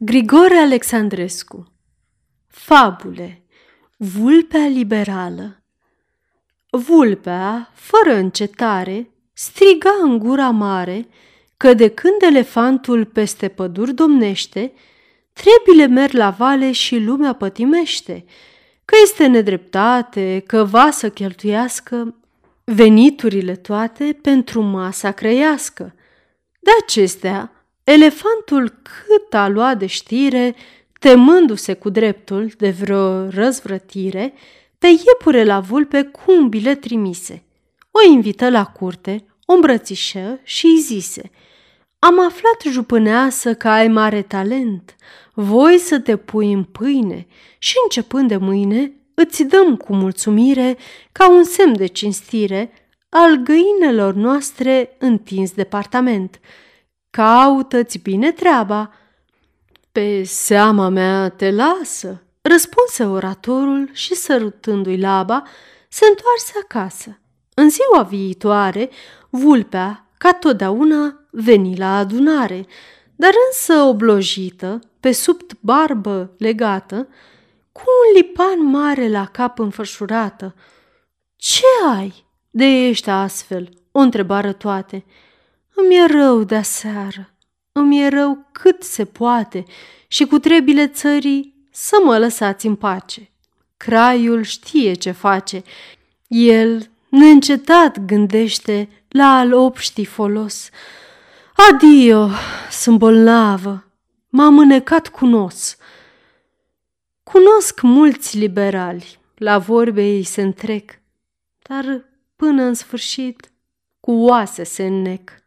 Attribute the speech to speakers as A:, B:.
A: Grigore Alexandrescu. Fabule. Vulpea liberală. Vulpea, fără încetare, striga în gura mare că de când elefantul peste păduri domnește, trebile merg la vale și lumea pătimește, că este nedreptate, că va să cheltuiască veniturile toate pentru masa crăiască. De acestea, Elefantul cât a luat de știre, temându-se cu dreptul de vreo răzvrătire, pe iepure la vulpe cu un bilet trimise. O invită la curte, o îmbrățișă și îi zise Am aflat, jupâneasă, că ai mare talent, voi să te pui în pâine și începând de mâine îți dăm cu mulțumire, ca un semn de cinstire, al găinelor noastre întins departament – Caută-ți bine treaba. Pe seama mea te lasă, răspunse oratorul și sărutându-i laba, se întoarse acasă. În ziua viitoare, vulpea, ca totdeauna, veni la adunare, dar însă oblojită, pe sub barbă legată, cu un lipan mare la cap înfășurată. Ce ai? De ești astfel?" o întrebară toate. Îmi e rău de aseară, îmi e rău cât se poate și cu trebile țării să mă lăsați în pace. Craiul știe ce face. El neîncetat gândește la al obștii folos. Adio, sunt bolnavă, m-am înecat cu nos. Cunosc mulți liberali, la vorbe ei se întrec, dar până în sfârșit cu oase se înnec.